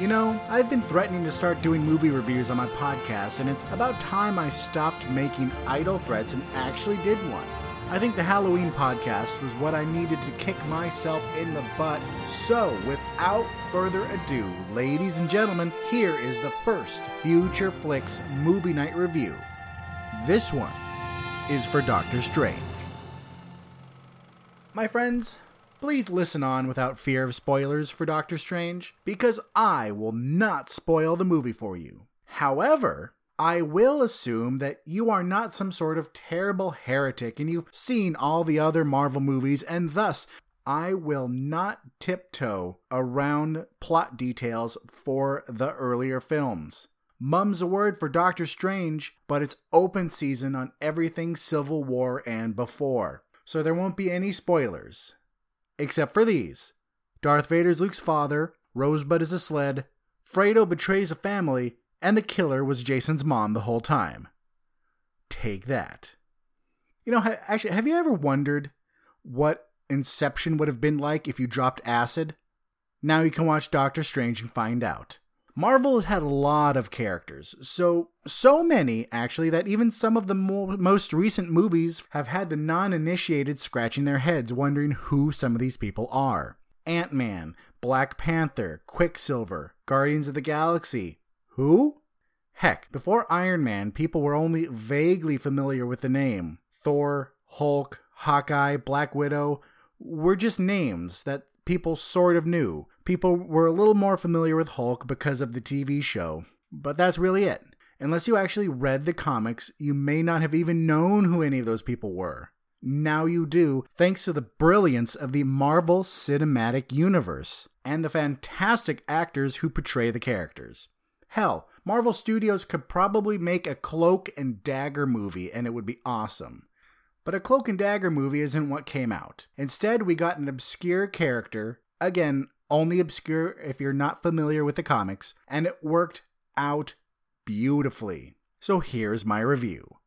You know, I've been threatening to start doing movie reviews on my podcast, and it's about time I stopped making idle threats and actually did one. I think the Halloween podcast was what I needed to kick myself in the butt. So, without further ado, ladies and gentlemen, here is the first Future Flicks movie night review. This one is for Doctor Strange. My friends, please listen on without fear of spoilers for Doctor Strange, because I will not spoil the movie for you. However, I will assume that you are not some sort of terrible heretic and you've seen all the other Marvel movies, and thus I will not tiptoe around plot details for the earlier films. Mum's a word for Doctor Strange, but it's open season on everything Civil War and before. So there won't be any spoilers except for these Darth Vader's Luke's father, Rosebud is a sled, Fredo betrays a family, and the killer was Jason's mom the whole time. Take that. You know, actually, have you ever wondered what Inception would have been like if you dropped acid? Now you can watch Doctor Strange and find out. Marvel has had a lot of characters, so so many actually that even some of the mo- most recent movies have had the non-initiated scratching their heads wondering who some of these people are. Ant-Man, Black Panther, Quicksilver, Guardians of the Galaxy. Who? Heck, before Iron Man, people were only vaguely familiar with the name. Thor, Hulk, Hawkeye, Black Widow were just names that people sort of knew. People were a little more familiar with Hulk because of the TV show, but that's really it. Unless you actually read the comics, you may not have even known who any of those people were. Now you do, thanks to the brilliance of the Marvel Cinematic Universe and the fantastic actors who portray the characters. Hell, Marvel Studios could probably make a Cloak and Dagger movie and it would be awesome. But a Cloak and Dagger movie isn't what came out. Instead, we got an obscure character, again, only obscure if you're not familiar with the comics, and it worked out beautifully. So here's my review.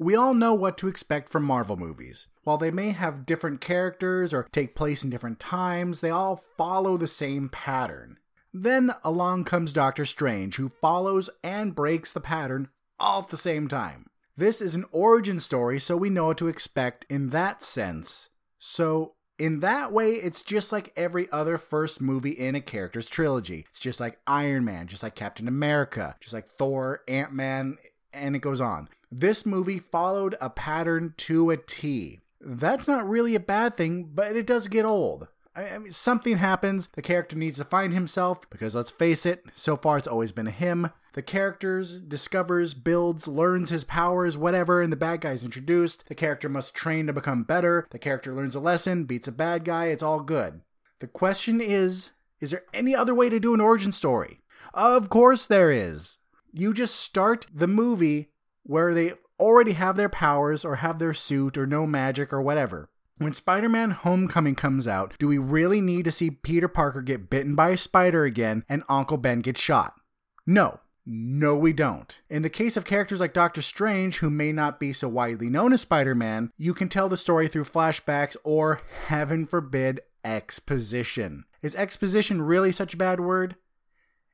We all know what to expect from Marvel movies. While they may have different characters or take place in different times, they all follow the same pattern. Then along comes Doctor Strange, who follows and breaks the pattern all at the same time. This is an origin story, so we know what to expect in that sense. So, in that way, it's just like every other first movie in a character's trilogy. It's just like Iron Man, just like Captain America, just like Thor, Ant Man, and it goes on. This movie followed a pattern to a T. That's not really a bad thing, but it does get old. I mean, something happens, the character needs to find himself, because let's face it, so far it's always been a him. The characters discovers, builds, learns his powers, whatever, and the bad guy's introduced. The character must train to become better. The character learns a lesson, beats a bad guy, it's all good. The question is is there any other way to do an origin story? Of course there is. You just start the movie where they already have their powers or have their suit or no magic or whatever. When Spider Man Homecoming comes out, do we really need to see Peter Parker get bitten by a spider again and Uncle Ben get shot? No. No, we don't. In the case of characters like Doctor Strange, who may not be so widely known as Spider Man, you can tell the story through flashbacks or, heaven forbid, exposition. Is exposition really such a bad word?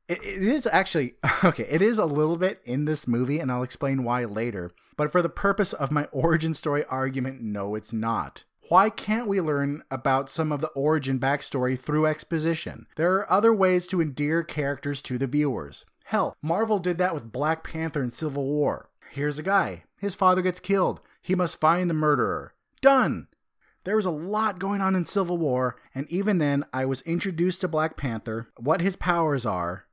It, it is actually, okay, it is a little bit in this movie, and I'll explain why later. But for the purpose of my origin story argument, no, it's not. Why can't we learn about some of the origin backstory through exposition? There are other ways to endear characters to the viewers. Hell, Marvel did that with Black Panther in Civil War. Here's a guy. His father gets killed. He must find the murderer. Done! There was a lot going on in Civil War, and even then, I was introduced to Black Panther, what his powers are,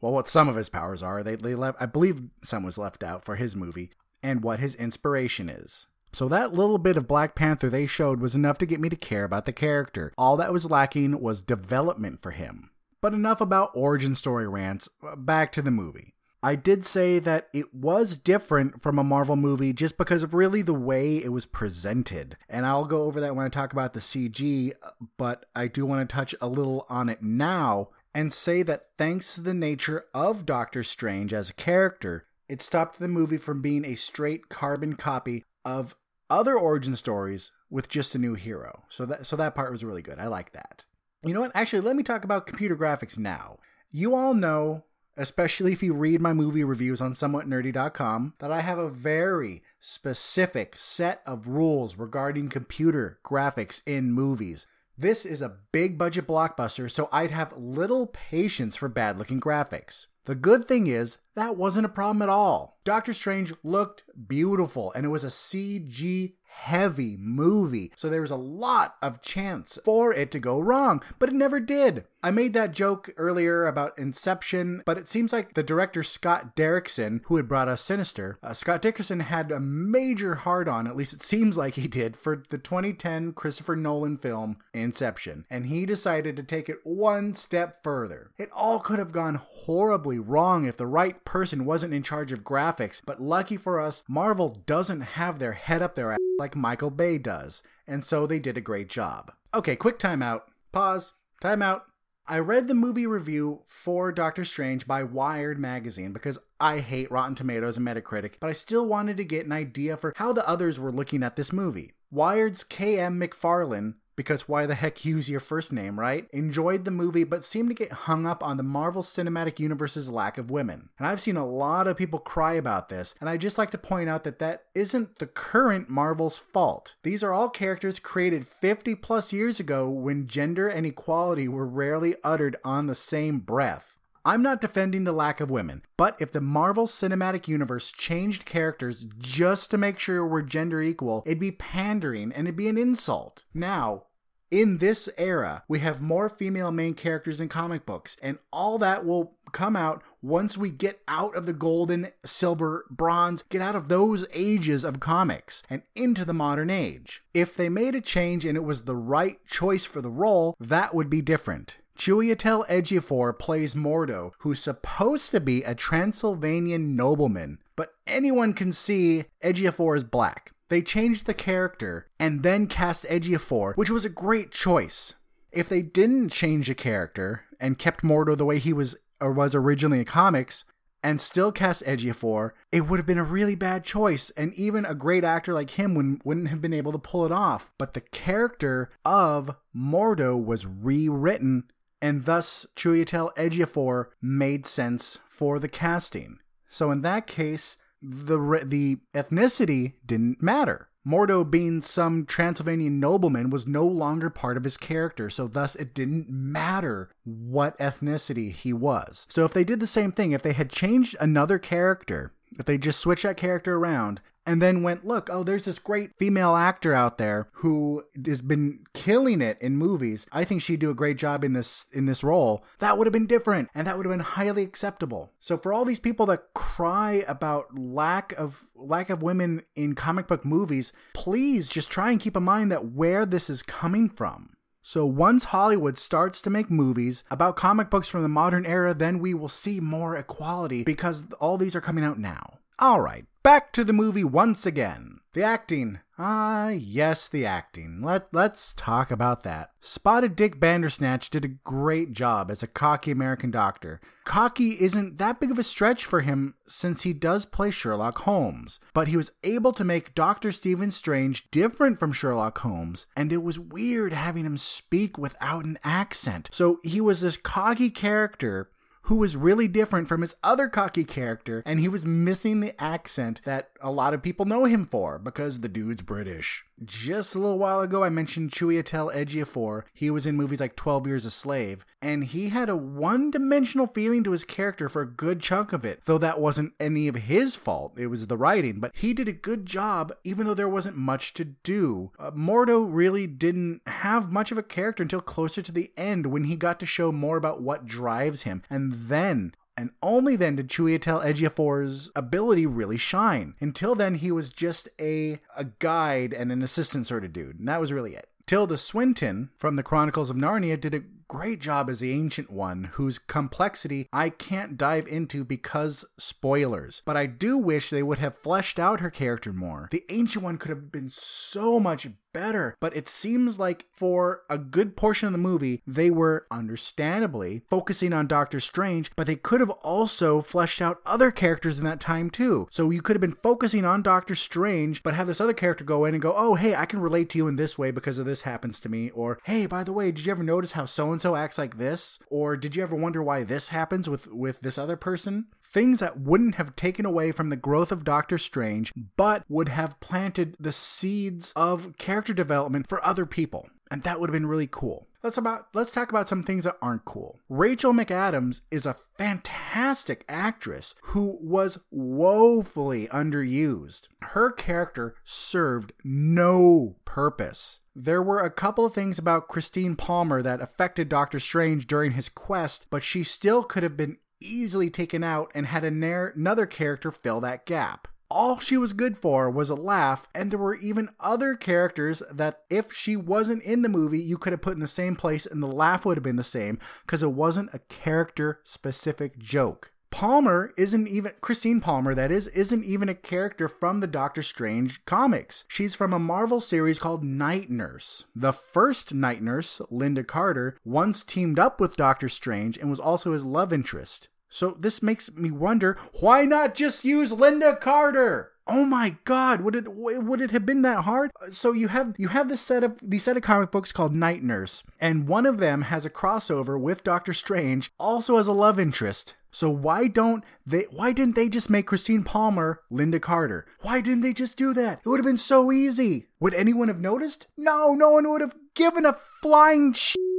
well, what some of his powers are. They, they left, I believe some was left out for his movie, and what his inspiration is. So that little bit of Black Panther they showed was enough to get me to care about the character. All that was lacking was development for him. But enough about origin story rants, uh, back to the movie. I did say that it was different from a Marvel movie just because of really the way it was presented. And I'll go over that when I talk about the CG, but I do want to touch a little on it now and say that thanks to the nature of Doctor Strange as a character, it stopped the movie from being a straight carbon copy of other origin stories with just a new hero. So that so that part was really good. I like that. You know what? Actually, let me talk about computer graphics now. You all know, especially if you read my movie reviews on somewhatnerdy.com, that I have a very specific set of rules regarding computer graphics in movies. This is a big budget blockbuster, so I'd have little patience for bad looking graphics. The good thing is, that wasn't a problem at all. Doctor Strange looked beautiful, and it was a CG heavy movie, so there was a lot of chance for it to go wrong, but it never did. I made that joke earlier about Inception, but it seems like the director Scott Derrickson, who had brought us Sinister, uh, Scott Derrickson had a major hard on, at least it seems like he did, for the 2010 Christopher Nolan film Inception, and he decided to take it one step further. It all could have gone horribly wrong if the right person wasn't in charge of graphics, but lucky for us, Marvel doesn't have their head up their ass like Michael Bay does, and so they did a great job. Okay, quick timeout. Pause. Timeout. I read the movie review for Doctor Strange by Wired magazine because I hate Rotten Tomatoes and Metacritic, but I still wanted to get an idea for how the others were looking at this movie. Wired's K.M. McFarland because why the heck use your first name, right? Enjoyed the movie, but seemed to get hung up on the Marvel Cinematic Universe's lack of women. And I've seen a lot of people cry about this, and I'd just like to point out that that isn't the current Marvel's fault. These are all characters created 50 plus years ago when gender and equality were rarely uttered on the same breath. I'm not defending the lack of women, but if the Marvel Cinematic Universe changed characters just to make sure we're gender equal, it'd be pandering and it'd be an insult. Now, in this era, we have more female main characters in comic books, and all that will come out once we get out of the golden, silver, bronze, get out of those ages of comics and into the modern age. If they made a change and it was the right choice for the role, that would be different. Chiwetel Ejiofor plays Mordo, who's supposed to be a Transylvanian nobleman, but anyone can see Ejiofor is black. They changed the character and then cast Ejiofor, which was a great choice. If they didn't change a character and kept Mordo the way he was or was originally in comics and still cast Ejiofor, it would have been a really bad choice, and even a great actor like him wouldn't, have been able to pull it off. But the character of Mordo was rewritten, and thus Chiwetel Ejiofor made sense for the casting. So in that case, the the ethnicity didn't matter. Mordo being some Transylvanian nobleman was no longer part of his character, so thus it didn't matter what ethnicity he was. So if they did the same thing, if they had changed another character, if they just switched that character around and then went, look, oh, there's this great female actor out there who has been killing it in movies. I think she'd do a great job in this in this role. That would have been different, and that would have been highly acceptable. So for all these people that cry about lack of lack of women in comic book movies, please just try and keep in mind that where this is coming from. So once Hollywood starts to make movies about comic books from the modern era, then we will see more equality because all these are coming out now. All right, back to the movie once again. The acting. Ah, yes, the acting. Let, let's talk about that. Spotted Dick Bandersnatch did a great job as a cocky American doctor. Cocky isn't that big of a stretch for him since he does play Sherlock Holmes, but he was able to make Dr. Stephen Strange different from Sherlock Holmes, and it was weird having him speak without an accent. So he was this cocky character who was really different from his other cocky character, and he was missing the accent that a lot of people know him for because the dude's British. Just a little while ago, I mentioned Chiwetel Ejiofor. He was in movies like 12 Years a Slave, and he had a one dimensional feeling to his character for a good chunk of it, though that wasn't any of his fault. It was the writing, but he did a good job, even though there wasn't much to do. Uh, Mordo really didn't have much of a character until closer to the end when he got to show more about what drives him, and then and only then did Chiwetel Ejiofor's ability really shine. Until then, he was just a, a guide and an assistant sort of dude, and that was really it. Tilda Swinton from the Chronicles of Narnia did a great job as the Ancient One, whose complexity I can't dive into because spoilers. But I do wish they would have fleshed out her character more. The Ancient One could have been so much better. But it seems like for a good portion of the movie, they were understandably focusing on Doctor Strange, but they could have also fleshed out other characters in that time too. So you could have been focusing on Doctor Strange, but have this other character go in and go, oh, hey, I can relate to you in this way because of this happens to me. Or, hey, by the way, did you ever notice how so and so acts like this? Or did you ever wonder why this happens with, with this other person? things that wouldn't have taken away from the growth of Doctor Strange, but would have planted the seeds of character development for other people. And that would have been really cool. Let's about let's talk about some things that aren't cool. Rachel McAdams is a fantastic actress who was woefully underused. Her character served no purpose. There were a couple of things about Christine Palmer that affected Doctor Strange during his quest, but she still could have been easily taken out and had another character fill that gap. All she was good for was a laugh, and there were even other characters that, if she wasn't in the movie, you could have put in the same place and the laugh would have been the same because it wasn't a character specific joke. Palmer isn't even Christine Palmer that is isn't even a character from the Doctor Strange comics. She's from a Marvel series called Night Nurse. The first Night Nurse, Linda Carter, once teamed up with Doctor Strange and was also his love interest. So this makes me wonder, why not just use Linda Carter? Oh my God! Would it would it have been that hard? Uh, so you have you have this set of these set of comic books called Night Nurse, and one of them has a crossover with Doctor Strange, also as a love interest. So why don't they why didn't they just make Christine Palmer Linda Carter? Why didn't they just do that? It would have been so easy. Would anyone have noticed? No, no one would have given a flying shit.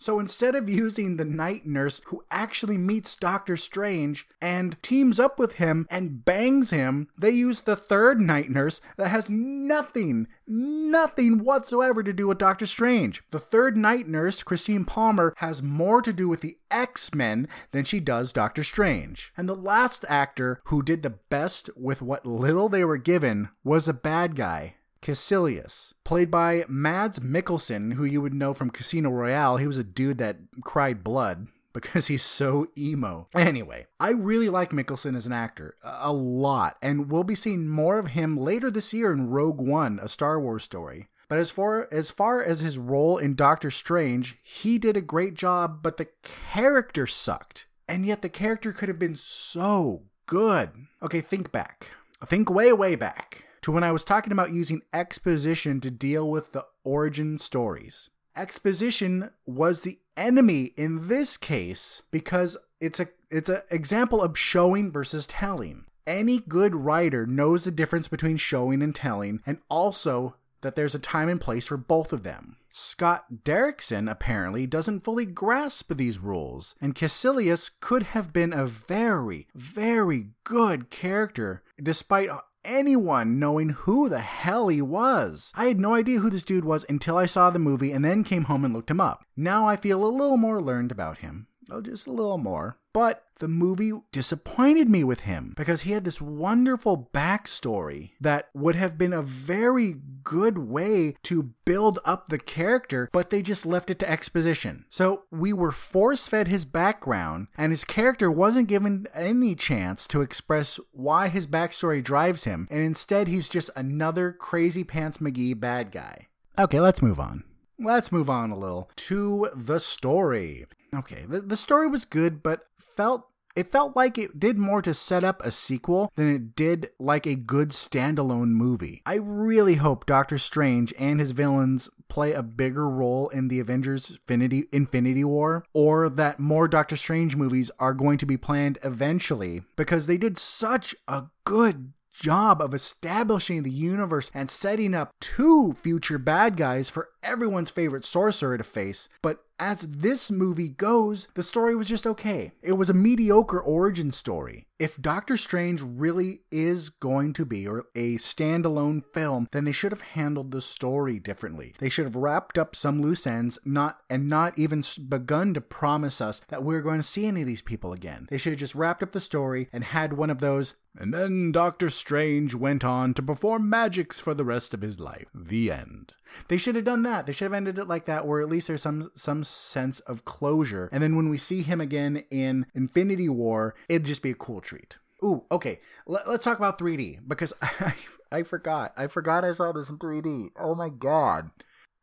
So instead of using the night nurse who actually meets Doctor Strange and teams up with him and bangs him, they use the third night nurse that has nothing, nothing whatsoever to do with Doctor Strange. The third night nurse, Christine Palmer, has more to do with the X Men than she does Doctor Strange. And the last actor who did the best with what little they were given was a bad guy. Kaecilius, played by Mads Mikkelsen, who you would know from Casino Royale. He was a dude that cried blood because he's so emo. Anyway, I really like Mikkelsen as an actor a lot, and we'll be seeing more of him later this year in Rogue One, a Star Wars story. But as far as far as his role in Doctor Strange, he did a great job, but the character sucked. And yet the character could have been so good. Okay, think back. Think way way back to when I was talking about using exposition to deal with the origin stories. Exposition was the enemy in this case because it's a it's an example of showing versus telling. Any good writer knows the difference between showing and telling and also that there's a time and place for both of them. Scott Derrickson apparently doesn't fully grasp these rules, and Kaecilius could have been a very, very good character despite anyone knowing who the hell he was. I had no idea who this dude was until I saw the movie and then came home and looked him up. Now I feel a little more learned about him. Oh, just a little more. But the movie disappointed me with him because he had this wonderful backstory that would have been a very good way to build up the character, but they just left it to exposition. So we were force fed his background, and his character wasn't given any chance to express why his backstory drives him, and instead he's just another crazy pants McGee bad guy. Okay, let's move on. Let's move on a little to the story. Okay, the, the story was good, but felt it felt like it did more to set up a sequel than it did like a good standalone movie. I really hope Doctor Strange and his villains play a bigger role in the Avengers Infinity, Infinity War, or that more Doctor Strange movies are going to be planned eventually, because they did such a good job of establishing the universe and setting up two future bad guys for everyone's favorite sorcerer to face, but as this movie goes, the story was just okay. It was a mediocre origin story. If Doctor Strange really is going to be or a standalone film, then they should have handled the story differently. They should have wrapped up some loose ends, not and not even begun to promise us that we're going to see any of these people again. They should have just wrapped up the story and had one of those and then Doctor Strange went on to perform magics for the rest of his life. The end. They should have done that. They should have ended it like that, where at least there's some some sense of closure. And then when we see him again in Infinity War, it'd just be a cool treat. Ooh, okay. Let, us talk about 3D because I, I forgot. I forgot I saw this in 3D. Oh my god.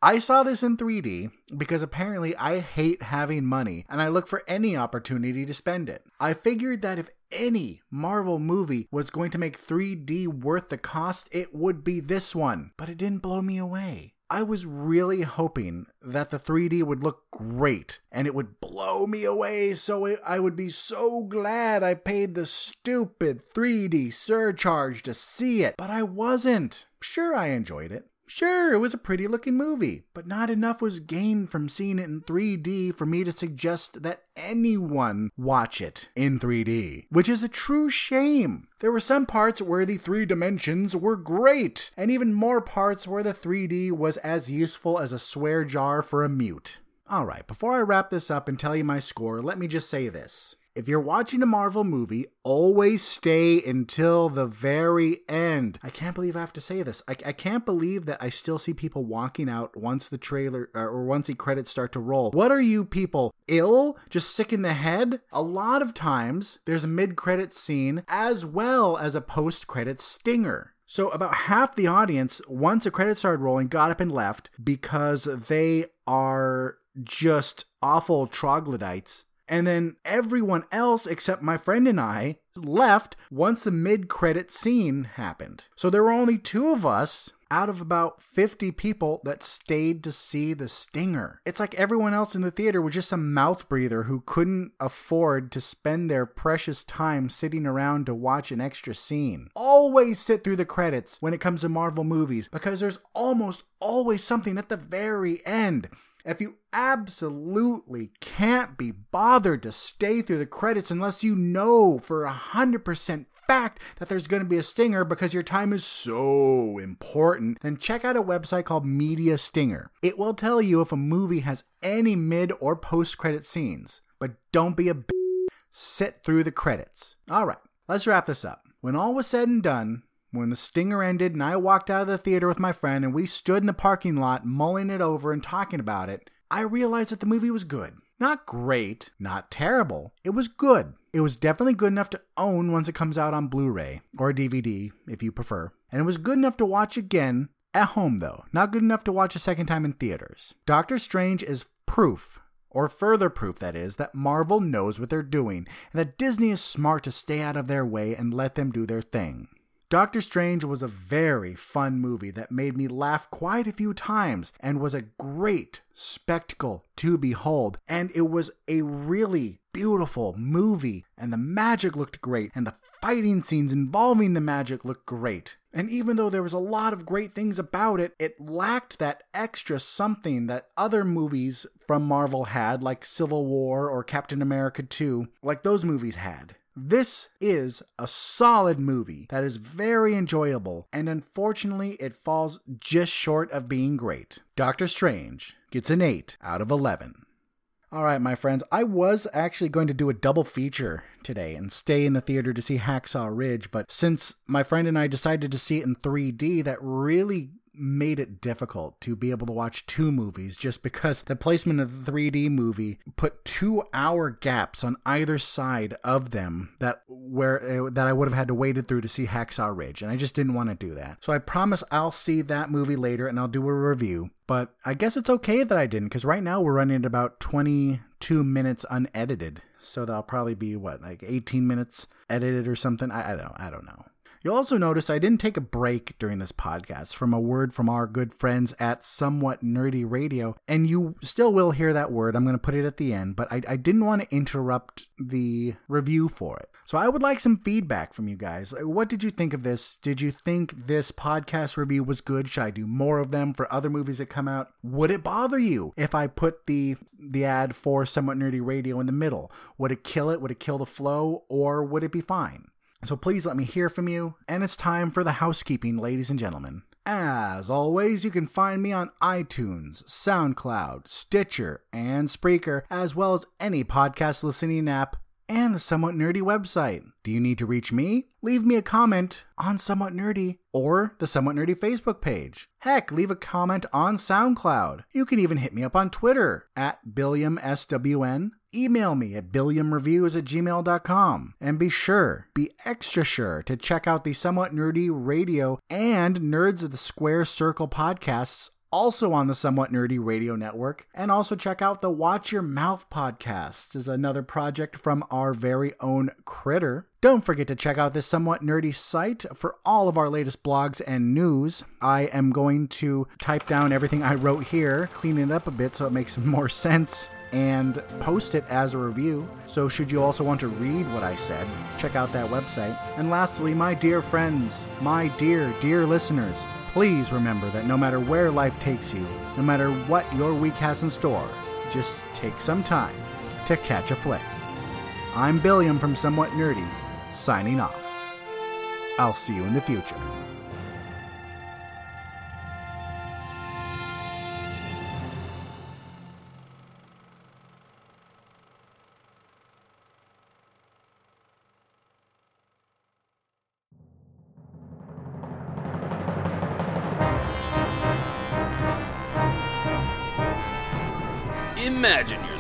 I saw this in 3D because apparently I hate having money and I look for any opportunity to spend it. I figured that if any Marvel movie was going to make 3D worth the cost, it would be this one. But it didn't blow me away. I was really hoping that the 3D would look great and it would blow me away so I would be so glad I paid the stupid 3D surcharge to see it. But I wasn't. Sure, I enjoyed it. Sure, it was a pretty looking movie, but not enough was gained from seeing it in 3D for me to suggest that anyone watch it in 3D, which is a true shame. There were some parts where the three dimensions were great, and even more parts where the 3D was as useful as a swear jar for a mute. Alright, before I wrap this up and tell you my score, let me just say this if you're watching a Marvel movie, always stay until the very end. I can't believe I have to say this. I, I can't believe that I still see people walking out once the trailer uh, or once the credits start to roll. What are you people? Ill? Just sick in the head? A lot of times, there's a mid credit scene as well as a post credit stinger. So, about half the audience, once the credits started rolling, got up and left because they are just awful troglodytes and then everyone else except my friend and I left once the mid credit scene happened. So there were only two of us out of about 50 people that stayed to see the stinger. It's like everyone else in the theater was just some mouth breather who couldn't afford to spend their precious time sitting around to watch an extra scene. Always sit through the credits when it comes to Marvel movies because there's almost always something at the very end. If you absolutely can't be bothered to stay through the credits unless you know for a 100% fact that there's going to be a stinger because your time is so important, then check out a website called Media Stinger. It will tell you if a movie has any mid or post credit scenes. But don't be a b- sit through the credits. All right, let's wrap this up. When all was said and done, when the stinger ended and I walked out of the theater with my friend and we stood in the parking lot mulling it over and talking about it, I realized that the movie was good. Not great, not terrible. It was good. It was definitely good enough to own once it comes out on Blu ray or DVD, if you prefer. And it was good enough to watch again at home, though. Not good enough to watch a second time in theaters. Doctor Strange is proof or further proof that is, that Marvel knows what they're doing, and that Disney is smart to stay out of their way and let them do their thing. Doctor Strange was a very fun movie that made me laugh quite a few times and was a great spectacle to behold. And it was a really beautiful movie, and the magic looked great, and the fighting scenes involving the magic looked great. And even though there was a lot of great things about it, it lacked that extra something that other movies from Marvel had, like Civil War or Captain America 2, like those movies had. This is a solid movie that is very enjoyable, and unfortunately, it falls just short of being great. Doctor Strange gets an 8 out of 11. All right, my friends, I was actually going to do a double feature today and stay in the theater to see Hacksaw Ridge, but since my friend and I decided to see it in 3D, that really made it difficult to be able to watch two movies just because the placement of the 3D movie put two hour gaps on either side of them that where uh, that I would have had to wade through to see Hacksaw Ridge and I just didn't want to do that. So I promise I'll see that movie later and I'll do a review. But I guess it's okay that I didn't because right now we're running at about 22 minutes unedited. So that'll probably be what, like 18 minutes edited or something. I, I don't I don't know. You'll also notice I didn't take a break during this podcast from a word from our good friends at Somewhat Nerdy Radio, and you still will hear that word. I'm going to put it at the end, but I, I didn't want to interrupt the review for it. So I would like some feedback from you guys. What did you think of this? Did you think this podcast review was good? Should I do more of them for other movies that come out? Would it bother you if I put the the ad for Somewhat Nerdy Radio in the middle? Would it kill it? Would it kill the flow? Or would it be fine? So please let me hear from you, and it's time for the housekeeping, ladies and gentlemen. As always, you can find me on iTunes, SoundCloud, Stitcher, and Spreaker, as well as any podcast listening app and the Somewhat Nerdy website. Do you need to reach me? Leave me a comment on Somewhat Nerdy or the Somewhat Nerdy Facebook page. Heck, leave a comment on SoundCloud. You can even hit me up on Twitter at BilliamSWN email me at billiamreviews at gmail.com. And be sure, be extra sure to check out the Somewhat Nerdy Radio and Nerds of the Square Circle podcasts also on the Somewhat Nerdy Radio Network. And also check out the Watch Your Mouth podcast is another project from our very own Critter. Don't forget to check out this somewhat nerdy site for all of our latest blogs and news. I am going to type down everything I wrote here, clean it up a bit so it makes more sense and post it as a review. So, should you also want to read what I said, check out that website. And lastly, my dear friends, my dear, dear listeners, please remember that no matter where life takes you, no matter what your week has in store, just take some time to catch a flick. I'm Billiam from Somewhat Nerdy, signing off. I'll see you in the future. Imagine